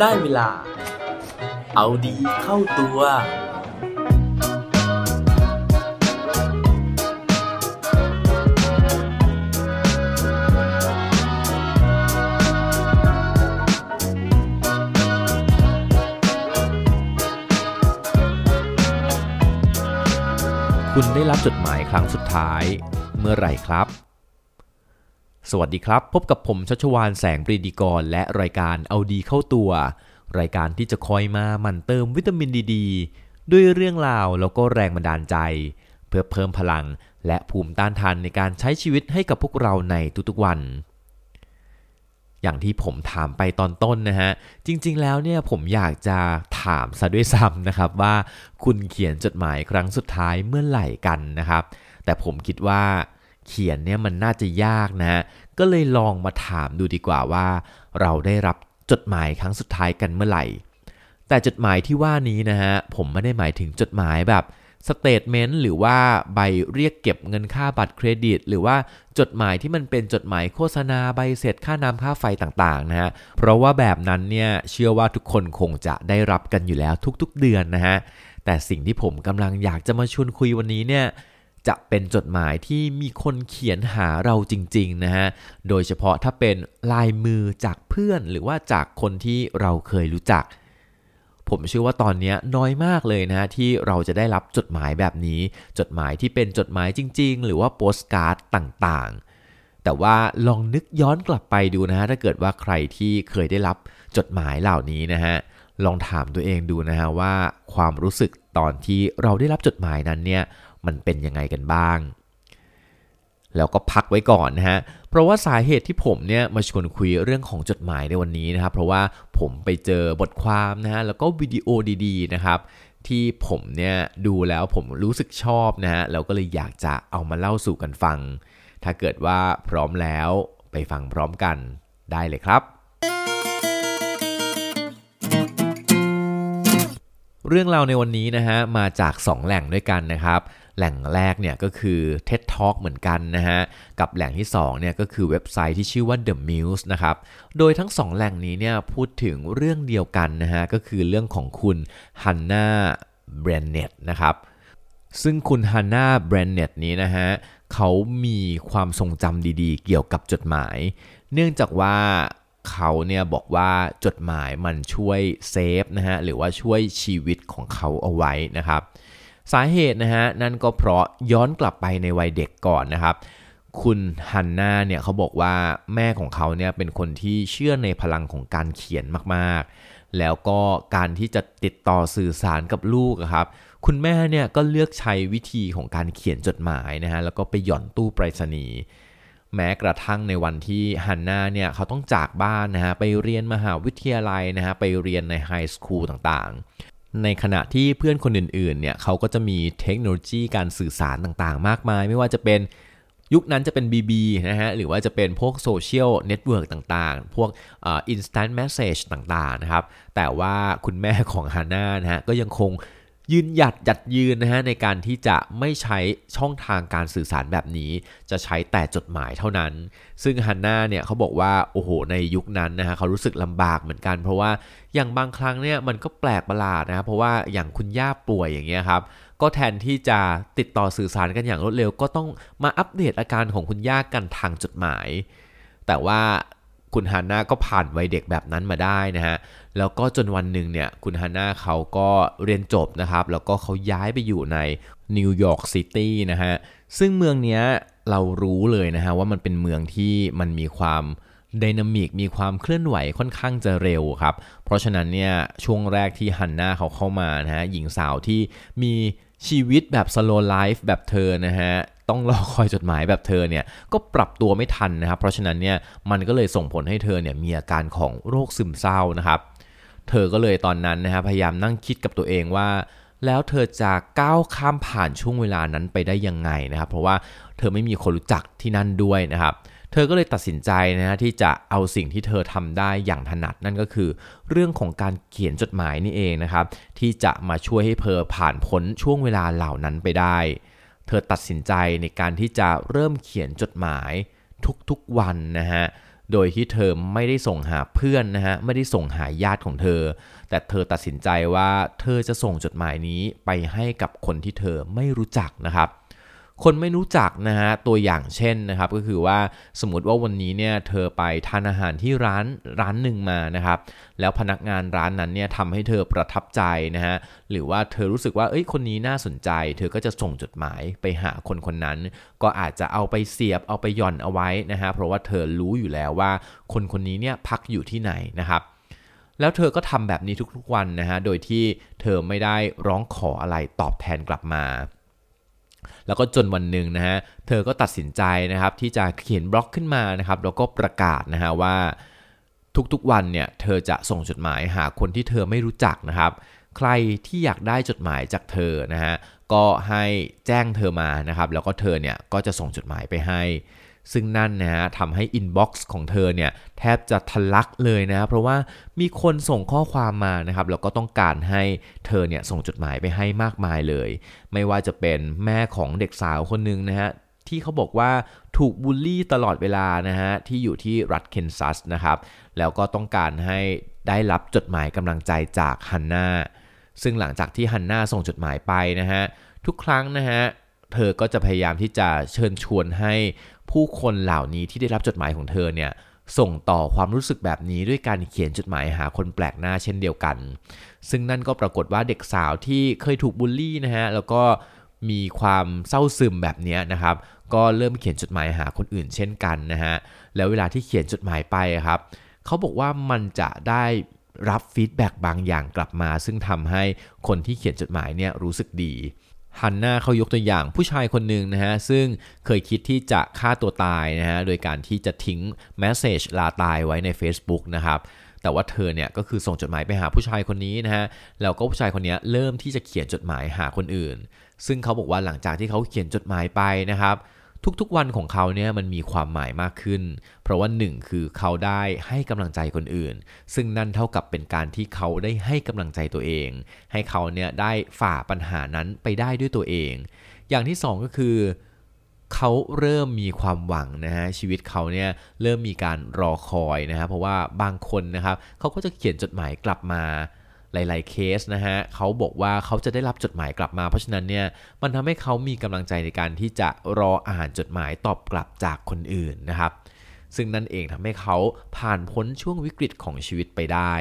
ได้เวลา เอาดีเข้าตัว คุณได้รับจดหมายครั้งสุดท้าย เมื่อไหร่ครับ สวัสดีครับ พบกับผมชัชวานแสงปรีดีกร และรายการเอาดีเข้าตัว รายการที่จะคอยมาหมั่นเติมวิตามินดีดด้วยเรื่องราวแล้วก็แรงบันดาลใจ เพื่อเพิ่มพลังและภูมิต้านทานในการใช้ชีวิตให้กับพวกเราในทุกๆวัน อย่างที่ผมถามไปตอนต้นนะฮะ จริงๆแล้วเนี่ยผมอยากจะถามซะด้วยซ้ำนะครับว่าคุณเขียนจดหมายครั้งสุดท้ายเมื่อไหร่กันนะครับ แต่ผมคิดว่า เขียนเนี่ยมันน่าจะยากนะ ก็เลยลองมาถามดูดีกว่าว่า เราได้รับจดหมายครั้งสุดท้ายกันเมื่อไหร่ แต่จดหมายที่ว่านี้นะฮะผมไม่ได้หมายถึงจดหมายแบบสเตทเมนต์หรือว่าใบเรียกเก็บเงินค่าบัตรเครดิต หรือว่าจดหมายที่มันเป็นจดหมายโฆษณาใบเสร็จค่าน้ำค่าไฟต่างๆนะฮะเพราะว่าแบบนั้นเนี่ยเชื่อว่าทุกคนคงจะได้รับกันอยู่แล้วทุกๆเดือนนะฮะแต่สิ่งที่ผมกำลังอยากจะมาชวนคุยวันนี้เนี่ย จะเป็นจดหมายที่มีคนเขียนหาเราจริงๆนะฮะ โดยเฉพาะถ้าเป็นลายมือจากเพื่อนหรือว่าจากคนที่เราเคยรู้จัก ผมเชื่อว่าตอนนี้น้อยมากเลยนะฮะที่เราจะได้รับจดหมายแบบนี้ จดหมายที่เป็นจดหมายจริง ๆ หรือว่าโปสการ์ดต่างๆ แต่ว่าลองนึกย้อนกลับไปดูนะฮะถ้าเกิดว่าใครที่เคยได้รับจดหมายเหล่านี้นะฮะลองถามตัวเองดูนะฮะว่าความรู้สึกตอนที่เราได้รับจดหมายนั้นเนี่ย มันเป็นยังไงกันบ้าง แล้วก็พักไว้ก่อนนะฮะ เพราะว่าสาเหตุที่ผมเนี่ยมาชวนคุยเรื่องของจดหมายในวันนี้นะครับ เพราะว่าผมไปเจอบทความนะฮะแล้วก็วิดีโอดีๆนะครับที่ผมเนี่ยดูแล้วผมรู้สึกชอบนะฮะแล้วก็เลยอยากจะเอามาเล่าสู่กันฟัง ถ้าเกิดว่าพร้อมแล้วไปฟังพร้อมกันได้เลยครับ เรื่องราวในวันนี้นะฮะมาจาก 2 แหล่งด้วยกันนะครับ แหล่งแรกเนี่ยก็คือ TED Talk เหมือนกันนะฮะกับแหล่งที่2เนี่ยก็คือเว็บไซต์ที่ชื่อว่า The Muse นะครับโดยทั้ง 2 แหล่งนี้เนี่ยพูดถึงเรื่องเดียวกันนะฮะก็คือเรื่องของคุณฮันนาเบรนเนตนะครับซึ่งคุณ Hannah Brencher นี้นะฮะเขามีความทรงจำดีๆ เกี่ยวกับจดหมาย เนื่องจากว่า เขาเนี่ยบอกว่าจดหมายมันช่วย save นะฮะหรือว่าช่วยชีวิตของเขาเอาไว้นะครับ สาเหตุนะฮะนั่นก็เพราะย้อนกลับไปในวัยเด็กก่อนนะครับ คุณ Hannah เนี่ยเขาบอกว่าแม่ของเขาเนี่ยเป็นคนที่เชื่อในพลังของการเขียนมากๆ แล้วก็การที่จะติดต่อสื่อสารกับลูกครับคุณแม่เนี่ยก็เลือกใช้วิธีของการเขียนจดหมายนะฮะแล้วก็ไปหย่อนตู้ไปรษณีย์ แม้กระทั่งในวันที่ Hannah เนี่ยเขาต้องจากบ้านนะฮะไปเรียนมหาวิทยาลัยนะฮะไปเรียนใน high school ต่างๆ ในขณะที่เพื่อนคนอื่นๆเนี่ยเขาก็จะมีเทคโนโลยีการสื่อสารต่างๆ มากมาย ไม่ว่าจะเป็นยุคนั้นจะเป็น BB นะฮะหรือว่าจะเป็นพวก social network ต่างๆ พวกinstant message ต่างๆนะครับแต่ว่าคุณแม่ของ Hannah นะฮะก็ยังคง ยืนหยัดหยัดยืนนะฮะในการที่จะไม่ใช้ช่องทางการสื่อสารแบบนี้ จะใช้แต่จดหมายเท่านั้น ซึ่ง Hannah เนี่ยเขาบอกว่าโอ้โหในยุคนั้นนะฮะเขารู้สึกลำบากเหมือนกัน เพราะว่าอย่างบางครั้งเนี่ยมันก็แปลกประหลาดนะครับเพราะว่าอย่างคุณย่าป่วยอย่างเงี้ยครับก็แทนที่จะติดต่อสื่อสารกันอย่างรวดเร็ว ก็ต้องมาอัปเดตอาการของคุณย่ากันทางจดหมาย แต่ว่า คุณ Hannah ก็ผ่านวัยเด็กแบบนั้นมาได้นะฮะ แล้วก็จนวันหนึ่งเนี่ยคุณ Hannah เขาก็เรียนจบนะครับ แล้วก็เขาย้ายไปอยู่ในนิวยอร์กซิตี้นะฮะ ซึ่งเมืองนี้เรารู้เลยนะฮะว่ามันเป็นเมืองที่มันมีความ dynamic มีความเคลื่อนไหวค่อนข้างจะเร็วครับ เพราะฉะนั้นเนี่ยช่วงแรกที่ Hannah เขาเข้ามานะฮะหญิงสาวที่มีชีวิตแบบ slow life แบบเธอนะฮะ ต้องรอคอยจดหมายแบบเธอเนี่ยก็ปรับตัวไม่ทันนะครับ เพราะฉะนั้นเนี่ยมันก็เลยส่งผลให้เธอเนี่ยมีอาการของโรคซึมเศร้านะครับ เธอก็เลยตอนนั้นนะฮะพยายามนั่งคิดกับตัวเองว่า แล้วเธอจะก้าวข้ามผ่านช่วงเวลานั้นไปได้ยังไงนะครับ เพราะว่าเธอไม่มีคนรู้จักที่นั่นด้วยนะครับเธอก็เลยตัดสินใจนะฮะที่จะเอาสิ่งที่เธอทำได้อย่างถนัดนั่นก็คือ เรื่องของการเขียนจดหมายนี่เองนะครับ ที่จะมาช่วยให้เธอผ่านพ้นช่วงเวลาเหล่านั้นไปได้ เธอตัดสินใจในการที่จะเริ่มเขียนจดหมายทุกๆวันนะฮะ โดยที่เธอไม่ได้ส่งหาเพื่อนนะฮะ ไม่ได้ส่งหาญาติของเธอ แต่เธอตัดสินใจว่าเธอจะส่งจดหมายนี้ไปให้กับคนที่เธอไม่รู้จักนะครับ คนไม่รู้จักนะฮะตัวอย่างเช่นนะครับก็คือว่าสมมติว่าวันนี้เนี่ยเธอไปทานอาหารที่ร้านร้านหนึ่งมานะครับแล้วพนักงานร้านนั้นเนี่ยทำให้เธอประทับใจนะฮะหรือว่าเธอรู้สึกว่าเอ้ยคนนี้น่าสนใจ เธอก็จะส่งจดหมายไปหาคนคนนั้น ก็อาจจะเอาไปเสียบเอาไปหย่อนเอาไว้นะฮะเพราะว่าเธอรู้อยู่แล้วว่าคนคนนี้เนี่ยพักอยู่ที่ไหนนะครับแล้วเธอก็ทำแบบนี้ทุกๆวันนะฮะ โดยที่เธอไม่ได้ร้องขออะไรตอบแทนกลับมา แล้วก็จนวันหนึ่งนะฮะเธอก็ตัดสินใจนะครับที่จะเขียนบล็อกขึ้นมานะครับแล้วก็ประกาศนะฮะว่าทุกๆวันเนี่ยเธอจะส่งจดหมายหาคนที่เธอไม่รู้จักนะครับ ใครที่อยากได้จดหมายจากเธอนะฮะก็ให้แจ้งเธอมานะครับ แล้วก็เธอเนี่ยก็จะส่งจดหมายไปให้ ซึ่งนั่นนะฮะทำให้อินบ็อกซ์ของเธอเนี่ยแทบจะทะลักเลยนะเพราะว่ามีคนส่งข้อความมานะครับแล้วก็ต้องการให้เธอเนี่ยส่งจดหมายไปให้มากมายเลย ไม่ว่าจะเป็นแม่ของเด็กสาวคนหนึ่งนะฮะที่เขาบอกว่าถูกบูลลี่ตลอดเวลานะฮะที่อยู่ที่รัฐเคนซัสนะครับแล้วก็ต้องการให้ได้รับจดหมายกำลังใจจากฮันนาซึ่งหลังจากที่ฮันนาส่งจดหมายไปนะฮะทุกครั้งนะฮะ เธอก็จะพยายามที่จะเชิญชวนให้ผู้คนเหล่านี้ที่ได้รับจดหมายของเธอเนี่ยส่งต่อความรู้สึกแบบนี้ด้วยการเขียนจดหมายหาคนแปลกหน้าเช่นเดียวกัน ซึ่งนั่นก็ปรากฏว่าเด็กสาวที่เคยถูกบูลลี่นะฮะแล้วก็มีความเศร้าซึมแบบนี้นะครับ ก็เริ่มเขียนจดหมายหาคนอื่นเช่นกันนะฮะแล้วเวลาที่เขียนจดหมายไปครับเขาบอกว่ามันจะได้รับ feedback บางอย่างกลับมา ซึ่งทำให้คนที่เขียนจดหมายเนี่ยรู้สึกดี ฮันนาเขายกตัวอย่างผู้ชายคนหนึ่งนะฮะ ซึ่งเคยคิดที่จะฆ่าตัวตายนะฮะ โดยการที่จะทิ้ง message ลาตายไว้ใน Facebook นะครับแต่ว่าเธอเนี่ยก็คือส่งจดหมายไปหาผู้ชายคนนี้นะฮะ แล้วก็ผู้ชายคนนี้เริ่มที่จะเขียนจดหมายหาคนอื่น ซึ่งเขาบอกว่าหลังจากที่เขาเขียนจดหมายไปนะครับ ทุกๆวันของเขาเนี่ยมันมีความหมายมากขึ้น เพราะว่าหนึ่งคือเขาได้ให้กำลังใจคนอื่น ซึ่งนั่นเท่ากับเป็นการที่เขาได้ให้กำลังใจตัวเอง ให้เขาเนี่ยได้ฝ่าปัญหานั้นไปได้ด้วยตัวเอง อย่างที่สองก็คือเขาเริ่มมีความหวังนะฮะชีวิตเขาเนี่ยเริ่มมีการรอคอยนะฮะเพราะว่าบางคนนะครับเขาก็จะเขียนจดหมายกลับมา หลาย ๆ เคสนะฮะเขาบอกว่าเขาจะได้รับจดหมายกลับมา เพราะฉะนั้นเนี่ยมันทำให้เขามีกำลังใจในการที่จะรออ่านจดหมายตอบกลับจากคนอื่นนะครับ ซึ่งนั่นเองทำให้เขาผ่านพ้นช่วงวิกฤตของชีวิตไปได้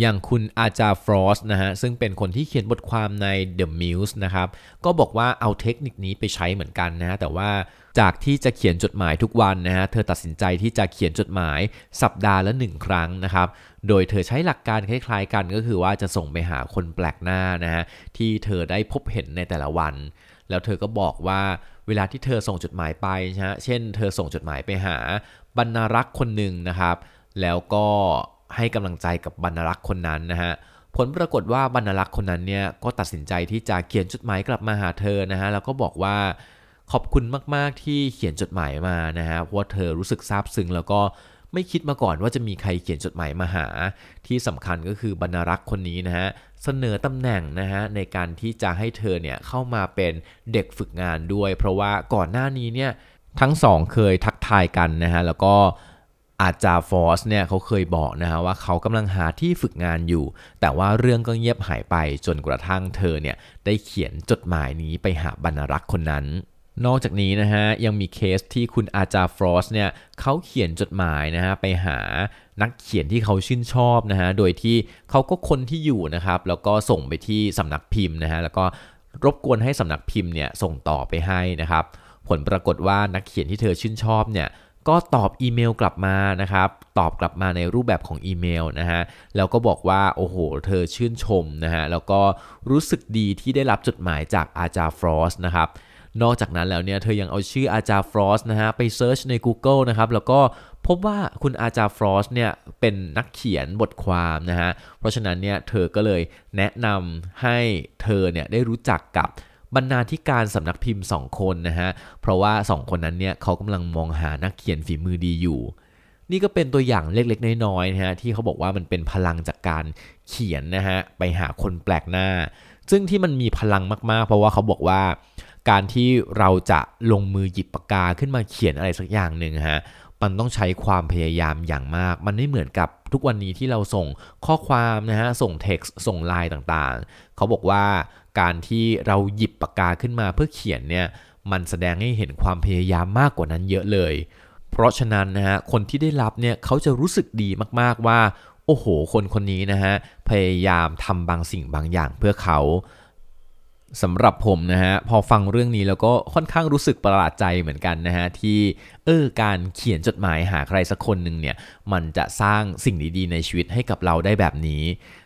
อย่างคุณอาจารย์ฟรอสนะฮะซึ่งเป็นคนที่เขียนบทความใน The Muse นะครับก็บอกว่าเอาเทคนิคนี้ไปใช้เหมือนกันนะฮะแต่ว่าจากที่จะเขียนจดหมายทุกวันนะฮะเธอตัดสินใจที่จะเขียนจดหมายสัปดาห์ละหนึ่งครั้งนะครับโดยเธอใช้หลักการคล้ายๆกันก็คือว่าจะส่งไปหาคนแปลกหน้านะฮะที่เธอได้พบเห็นในแต่ละวัน แล้วเธอก็บอกว่าเวลาที่เธอส่งจดหมายไปนะฮะเช่น เธอส่งจดหมายไปหาบรรณารักษ์คนหนึ่งนะครับ แล้วก็ ให้กำลังใจกับบรรณารักษ์คนนั้นนะฮะผลปรากฏว่าบรรณารักษ์คนนั้นเนี่ยก็ตัดสินใจที่จะเขียนจดหมายกลับมาหาเธอนะฮะแล้วก็บอกว่าขอบคุณมาก ๆ ที่เขียนจดหมายมานะฮะเพราะว่าเธอรู้สึกซาบซึ้งแล้วก็ไม่คิดมาก่อนว่าจะมีใครเขียนจดหมายมาหา ที่สำคัญก็คือบรรณารักษ์คนนี้นะฮะเสนอตำแหน่งนะฮะในการที่จะให้เธอเนี่ยเข้ามาเป็นเด็กฝึกงานด้วย เพราะว่าก่อนหน้านี้เนี่ยทั้งสองเคยทักทายกันนะฮะแล้วก็ อาจารย์ฟอสเนี่ยเขาเคยบอกนะฮะว่าเขากำลังหาที่ฝึกงานอยู่ แต่ว่าเรื่องก็เงียบหายไปจนกระทั่งเธอเนี่ยได้เขียนจดหมายนี้ไปหาบรรณรักษ์คนนั้นนอกจากนี้นะฮะยังมีเคสที่คุณอาจารย์ฟรอสเนี่ยเขาเขียนจดหมายนะฮะไปหานักเขียนที่เขาชื่นชอบนะฮะโดยที่เขาก็ค้นที่อยู่นะครับแล้วก็ส่งไปที่สำนักพิมพ์นะฮะแล้วก็รบกวนให้สำนักพิมพ์เนี่ยส่งต่อไปให้นะครับผลปรากฏว่านักเขียนที่เธอชื่นชอบเนี่ย ก็ตอบอีเมลกลับมานะครับ ตอบกลับมาในรูปแบบของอีเมลนะฮะ แล้วก็บอกว่า โอ้โห เธอชื่นชมนะฮะ แล้วก็รู้สึกดีที่ได้รับจดหมายจากอาจารย์ฟรอสนะครับนอกจากนั้นแล้วเนี่ยเธอยังเอาชื่ออาจารย์ฟรอสนะฮะไป search ใน Google นะครับแล้วก็พบว่าคุณอาจารย์ฟรอสเนี่ยเป็นนักเขียนบทความนะฮะเพราะฉะนั้นเนี่ยเธอก็เลยแนะนำให้เธอเนี่ยได้รู้จักกับ บรรณาธิการสำนักพิมพ์ 2 คนนะฮะ เพราะว่า 2 คนนั้นเนี่ยเขากำลังมองหานักเขียนฝีมือดีอยู่ นี่ก็เป็นตัวอย่างเล็กๆ น้อยๆนะฮะที่เขาบอกว่ามันเป็นพลังจากการเขียนนะฮะไปหาคนแปลกหน้า ซึ่งที่มันมีพลังมากๆ เพราะว่าเขาบอกว่า การที่เราจะลงมือหยิบปากกาขึ้นมาเขียนอะไรสักอย่างหนึ่งฮะมันต้องใช้ความพยายามอย่างมาก มันไม่เหมือนกับทุกวันนี้ที่เราส่งข้อความนะฮะ ส่งเท็กซ์ ส่งไลน์ต่างๆ เขาบอกว่า การที่เราหยิบปากกาขึ้นมาเพื่อเขียนเนี่ยมันแสดงให้เห็นความพยายามมากกว่านั้นเยอะเลย เพราะฉะนั้นนะฮะคนที่ได้รับเนี่ยเขาจะรู้สึกดีมากๆว่า โอ้โห คนคนนี้นะฮะพยายามทำบางสิ่งบางอย่างเพื่อเขา สำหรับผมนะฮะพอฟังเรื่องนี้แล้วก็ค่อนข้างรู้สึกประหลาดใจเหมือนกันนะฮะที่เออการเขียนจดหมายหาใครสักคนหนึ่งเนี่ยมันจะสร้างสิ่งดีๆ ในชีวิตให้กับเราได้แบบนี้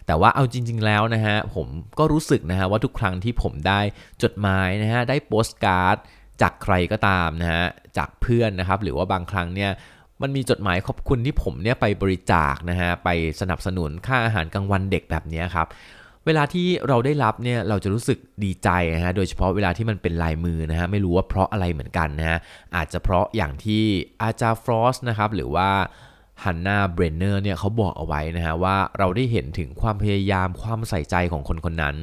แต่ว่าเอาจริง ๆ แล้วนะฮะผมก็รู้สึกนะฮะว่าทุกครั้งที่ผมได้จดหมายนะฮะได้โปสการ์ดจากใครก็ตามนะฮะจากเพื่อนนะครับหรือว่าบางครั้งเนี่ยมันมีจดหมายขอบคุณที่ผมเนี่ยไปบริจาคนะฮะไปสนับสนุนค่าอาหารกลางวันเด็กแบบนี้ครับ เวลาที่เราได้รับเนี่ยเราจะรู้สึกดีใจนะฮะโดยเฉพาะเวลาที่มันเป็นลายมือนะฮะไม่รู้ว่าเพราะอะไรเหมือนกันนะฮะอาจจะเพราะอย่างที่อาจารย์ฟรอสนะครับหรือว่าฮันนาเบรนเนอร์เนี่ยเขาบอกเอาไว้นะฮะว่าเราได้เห็นถึงความพยายามความใส่ใจของคนคนนั้น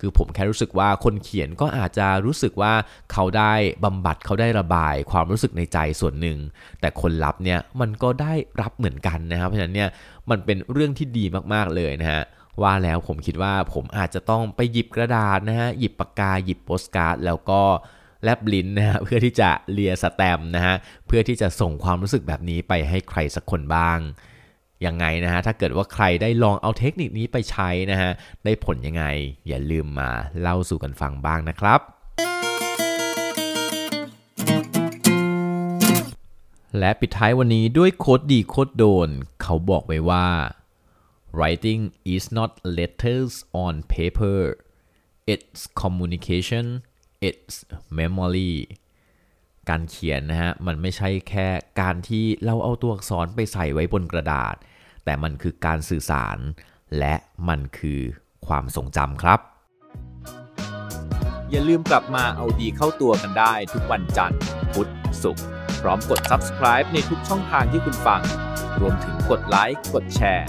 คือผมแค่รู้สึกว่าคนเขียนก็อาจจะรู้สึกว่าเขาได้บำบัดเขาได้ระบายความรู้สึกในใจส่วนหนึ่ง แต่คนรับเนี่ยมันก็ได้รับเหมือนกันนะครับเพราะฉะนั้นเนี่ยมันเป็นเรื่องที่ดีมากๆเลยนะฮะ ว่าแล้วผมคิดว่าผมอาจจะต้องไปหยิบกระดาษนะฮะหยิบปากกาหยิบโปสการ์ดแล้วก็แลบลิ้นนะฮะเพื่อที่จะเลียสแตมนะฮะเพื่อที่จะส่งความรู้สึกแบบนี้ไปให้ใครสักคนบ้างยังไงนะฮะถ้าเกิดว่าใครได้ลองเอาเทคนิคนี้ไปใช้นะฮะได้ผลยังไง อย่าลืมมาเล่าสู่กันฟังบ้างนะครับ และปิดท้ายวันนี้ด้วยโคดดีโคดโดน เขาบอกไว้ว่า writing is not letters on paper it's communication it's memory การเขียนนะฮะมันไม่ใช่แค่การที่เราเอาตัวอักษรไปใส่ไว้บนกระดาษ แต่มันคือการสื่อสาร และมันคือความทรงจำครับ อย่าลืมกลับมาเอาดีเข้าตัวกันได้ทุกวันจันทร์ พุธ ศุกร์ พร้อมกด subscribe ในทุกช่องทางที่คุณฟัง รวมถึงกดไลค์ กดแชร์